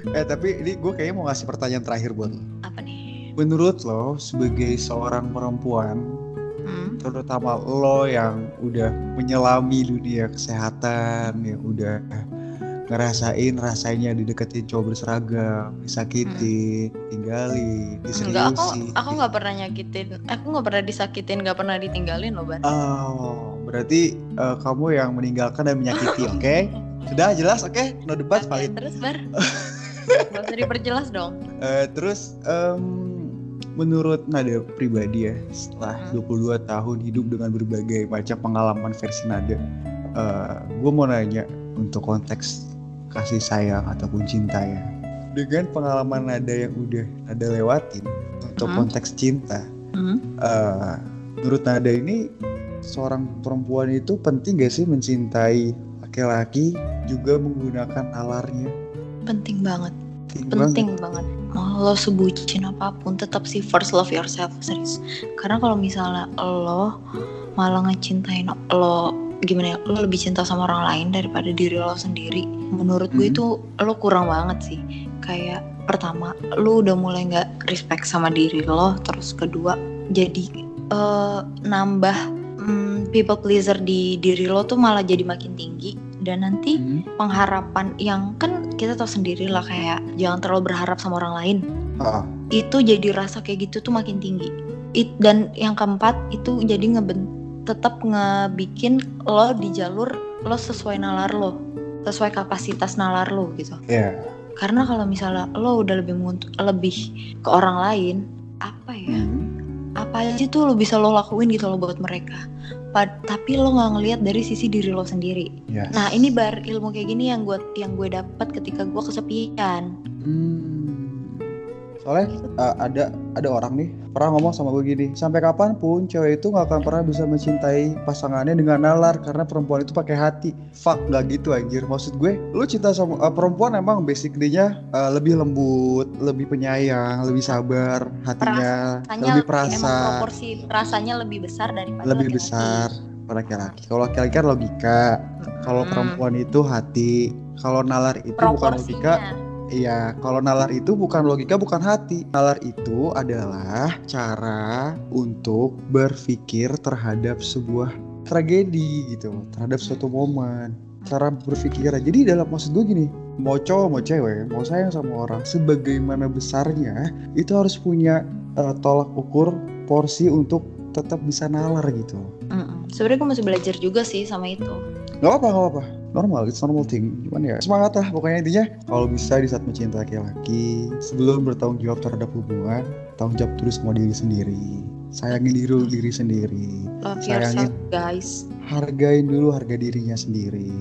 Eh tapi ini gue kayaknya mau ngasih pertanyaan terakhir buat lo Apa nih? Menurut lo sebagai seorang perempuan hmm? terutama lo yang udah menyelami dunia kesehatan yang udah ngerasain rasanya dideketin cowok berseragam, disakitin, tinggalin, Enggak, aku diseriusin. aku nggak pernah nyakitin. Aku nggak pernah disakitin, nggak pernah ditinggalin loh, Bar. Oh, berarti eh, kamu yang meninggalkan dan menyakiti, oke? Sudah jelas, oke? No debat, Oke, valid. terus Bar. Gak usah diperjelas dong. Eh, terus em, menurut Nada pribadi ya, setelah Hmm. 22 tahun hidup dengan berbagai macam pengalaman versi Nada, gue mau nanya untuk konteks kasih sayang ataupun cinta ya. Dengan pengalaman Nada yang udah Nada lewatin untuk Hmm. konteks cinta, Hmm? eh, menurut Nada ini seorang perempuan itu penting gak sih mencintai laki-laki juga menggunakan nalarnya? Penting banget. Penting, banget. penting banget mau lo sebutin apa pun tetap sih first love yourself serius karena kalau misalnya lo malah ngecintain lo gimana ya lo lebih cinta sama orang lain daripada diri lo sendiri. Menurut gue Hmm. itu lo kurang banget sih. Kayak pertama lo udah mulai nggak respect sama diri lo terus kedua jadi eh, nambah mm, people pleaser di diri lo tuh malah jadi makin tinggi. Dan nanti Hmm. pengharapan yang kan kita tahu sendiri lah kayak jangan terlalu berharap sama orang lain. Ah, itu jadi rasa kayak gitu tuh makin tinggi. It, dan yang keempat itu jadi ngeben tetap ngebikin lo di jalur lo sesuai nalar lo sesuai kapasitas nalar lo gitu ya. karena kalau misalnya lo udah lebih lebih ke orang lain apa ya Hmm. apa aja tuh lo bisa lo lakuin gitu lo buat mereka Pad- tapi lo nggak ngelihat dari sisi diri lo sendiri Yes. Nah ini bar ilmu kayak gini yang gue yang gue dapat ketika gue kesepian. Hmm. Soalnya uh, ada ada orang nih pernah ngomong sama gue gini sampai kapan pun cewek itu nggak akan pernah bisa mencintai pasangannya dengan nalar karena perempuan itu pakai hati. Fuck nggak gitu anjir. Maksud gue lu cinta sama uh, perempuan emang basically-nya uh, lebih lembut lebih penyayang lebih sabar hatinya Rasanya lebih emang perasa. proporsi rasanya lebih besar daripada lebih laki-laki. besar pada laki-laki. Kalau laki-laki kan logika. Kalau Hmm. perempuan itu hati. Kalau nalar itu bukan logika Iya, kalau nalar itu bukan logika, bukan hati. Nalar itu adalah cara untuk berpikir terhadap sebuah tragedi gitu, terhadap suatu momen. Cara berpikir. Jadi dalam maksud gue gini, mau cowok mau cewek, mau sayang sama orang, sebagaimana besarnya itu harus punya eh, tolak ukur porsi untuk tetap bisa nalar gitu. Mm-mm. sebenarnya gue masih belajar juga sih sama itu Gak apa, gak apa. Normal, it's normal thing. Cuman ya semangat lah pokoknya intinya. Kalau bisa di saat mencintai laki-laki, sebelum bertanggung jawab terhadap hubungan, tanggung jawab dulu sama diri sendiri. Sayangin diri diri sendiri. love Sayangin. yourself guys Hargain dulu harga dirinya sendiri.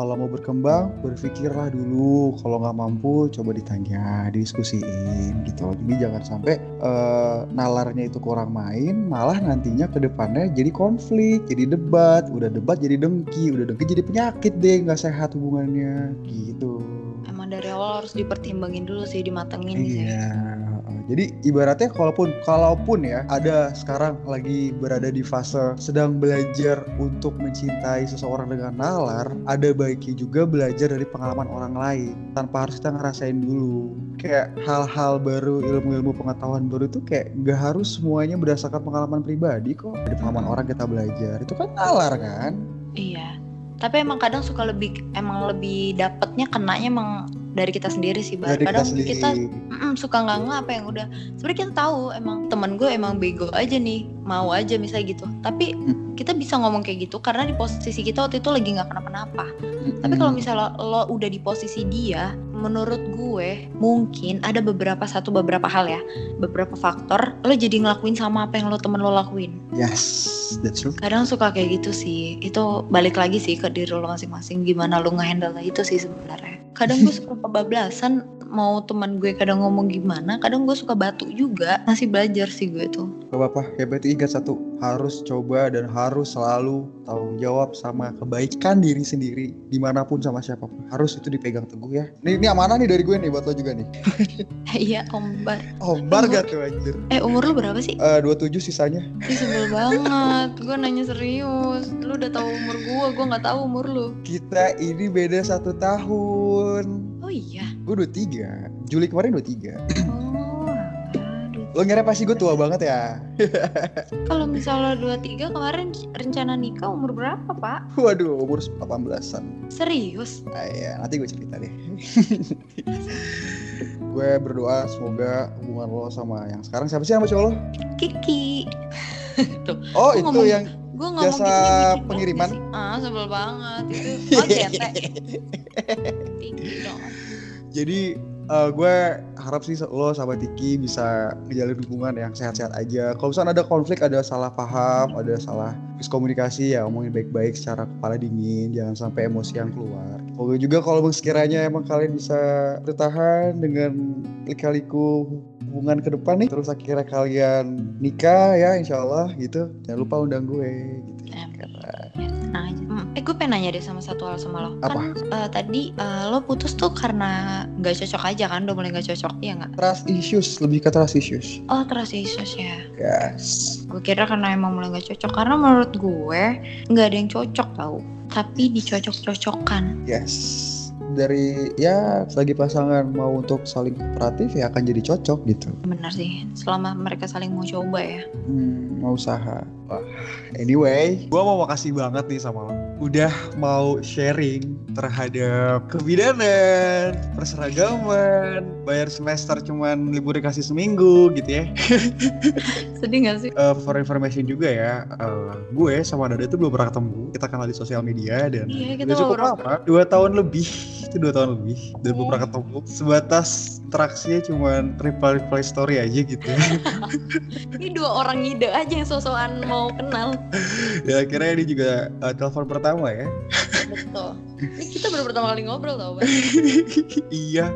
Kalau mau berkembang, berpikirlah dulu. Kalau nggak mampu, coba ditanya, didiskusiin gitu. Jadi jangan sampai eh, nalarnya itu kurang main, malah nantinya ke depannya jadi konflik, jadi debat. Udah debat jadi dengki, udah dengki jadi penyakit deh, nggak sehat hubungannya gitu. emang dari awal harus dipertimbangin dulu sih dimatengin sih Iya. Jadi ibaratnya kalaupun kalaupun ya ada sekarang lagi berada di fase sedang belajar untuk mencintai seseorang dengan nalar, ada baiknya juga belajar dari pengalaman orang lain tanpa harus kita ngerasain dulu. Kayak hal-hal baru, ilmu-ilmu pengetahuan baru itu kayak gak harus semuanya berdasarkan pengalaman pribadi kok. Dari pengalaman orang kita belajar itu kan nalar kan? Iya. Tapi emang kadang suka lebih emang lebih dapetnya kenanya emang dari kita sendiri sih, Bar. Dari kita Kadang sendiri. kita mm-mm, suka nggak nggak apa yang udah. Sebenarnya kita tahu emang temen gue emang bego aja nih, mau aja misalnya gitu. Tapi Hmm. kita bisa ngomong kayak gitu karena di posisi kita waktu itu lagi nggak kenapa-napa. Tapi kalau misalnya lo udah di posisi dia, menurut gue mungkin ada beberapa satu beberapa hal ya, beberapa faktor lo jadi ngelakuin sama apa yang lo temen lo lakuin. Yes, that's true. Kadang suka kayak gitu sih. Itu balik lagi sih ke diri lo masing-masing gimana lo ngehandle itu sih sebenarnya. Kadang gue suka kebablasan mau teman gue kadang ngomong gimana, kadang gue suka batu juga. Masih belajar sih gue tuh. Gak apa-apa, ya berarti ingat satu Harus coba dan harus selalu tanggung jawab sama kebaikan diri sendiri Di mana pun sama siapa pun Harus itu dipegang teguh ya Ini, ini amanah nih dari gue nih buat lo juga nih Iya, Om Bar. Ombar gak tuh anjir Eh, umur lo berapa sih? Eh, 27 sisanya Ih, sebel banget. Gue nanya serius. Lu udah tahu umur gue, gue nggak tahu umur lu. Kita ini beda satu tahun Oh iya. Gue 23 Juli kemarin 23 Oh. Lo ngira pasti gue tua banget ya Kalau misalnya 23 kemarin rencana nikah umur berapa, Pak? Waduh umur 18an Serius? Nah, ya, nanti gue cerita deh. gue berdoa semoga hubungan lo sama yang sekarang siapa sih sama cowok lo? Kiki. Oh Lu itu ngomong- yang Gue ngomong Jasa gitu pengiriman. sih? Ah, sebel banget. Itu oh jete. Kiki dong. jadi eh, gue harap sih lo sama Tiki bisa ngejalin hubungan yang sehat-sehat aja. Kalau misalnya ada konflik, ada salah paham, ada salah miskomunikasi ya omongin baik-baik secara kepala dingin, jangan sampai emosi yang keluar. Semoga juga kalau sekiranya emang kalian bisa bertahan dengan lika-liku hubungan ke depan nih, terus akhirnya kalian nikah ya insya Allah gitu. Jangan lupa undang gue gitu. Ya, tenang aja. Hmm, Eh gue pengen nanya deh sama satu hal sama lo. Apa? Kan eh, tadi eh, lo putus tuh karena nggak cocok aja kan? Udah mulai nggak cocok, iya nggak? Trust issues, lebih ke trust issues. Oh trust issues ya. Yes. Gue kira karena emang mulai nggak cocok. Karena menurut gue nggak ada yang cocok tau. Tapi dicocok-cocokkan. Yes. Dari ya selagi pasangan mau untuk saling kooperatif ya akan jadi cocok gitu. Bener sih. Selama mereka saling mau coba ya. Hmm, mau usaha. Wah, anyway, gua mau makasih banget nih sama lo. Udah mau sharing terhadap kebidanan, perseragaman, bayar semester cuman libur dikasih seminggu gitu ya. Sedih gak sih? Eh, for information juga ya, eh, gue sama Dada tuh belum pernah ketemu. Kita kenal di sosial media dan Iya, udah cukup lama, dua tahun lebih. Itu dua tahun lebih dan belum pernah ketemu. Sebatas interaksinya cuman reply reply story aja gitu. Ini dua orang ngide aja yang sosokan mau kenal. ya akhirnya ini juga eh, telepon pertama ya. Betul. Ini kita baru pertama kali ngobrol tau, Bang. iya.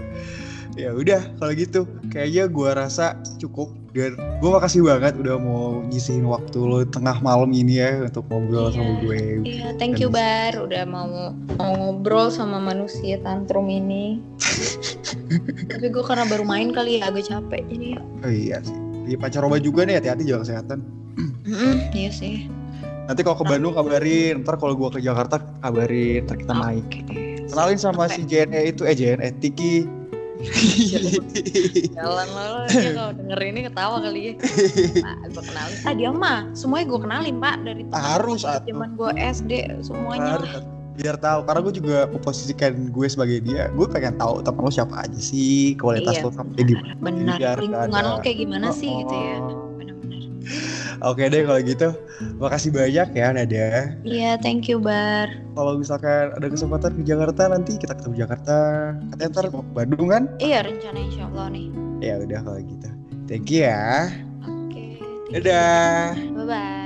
ya udah kalau gitu kayaknya gue rasa cukup dan gue makasih banget udah mau nyisihin waktu lo tengah malam ini ya untuk ngobrol Iya. sama gue Iya, thank you Bar udah mau mau ngobrol sama manusia tantrum ini. Tapi gue karena baru main kali ya agak capek jadi ya. oh iya sih Iya pancaroba juga nih hati-hati jaga kesehatan Mm-mm, iya sih. nanti kalau ke Bandung kabarin ntar kalau gue ke Jakarta kabarin ntar kita naik kenalin sama si JNE itu eh JNE Tiki Jalan lo dia kalau denger ini ketawa kali ya. Pak, gue kenalin. Ah dia mah semuanya gue kenalin pak dari teman Harus, zaman gue SD semuanya. Harus, biar tahu karena gue juga memposisikan gue sebagai dia gue pengen tahu temen lo siapa aja sih kualitas Iya, lo sampai gimana Benar. Lingkungan lo kayak gimana sih Oh, gitu ya. oh. Benar-benar. Oke deh kalau gitu makasih banyak ya Nada Iya, thank you Bar. kalau misalkan ada kesempatan ke Jakarta nanti kita ketemu Jakarta katanya ntar mau ke Bandung kan Iya rencana insya Allah nih. ya udah kalau gitu thank you ya Oke. you. dadah Bye bye.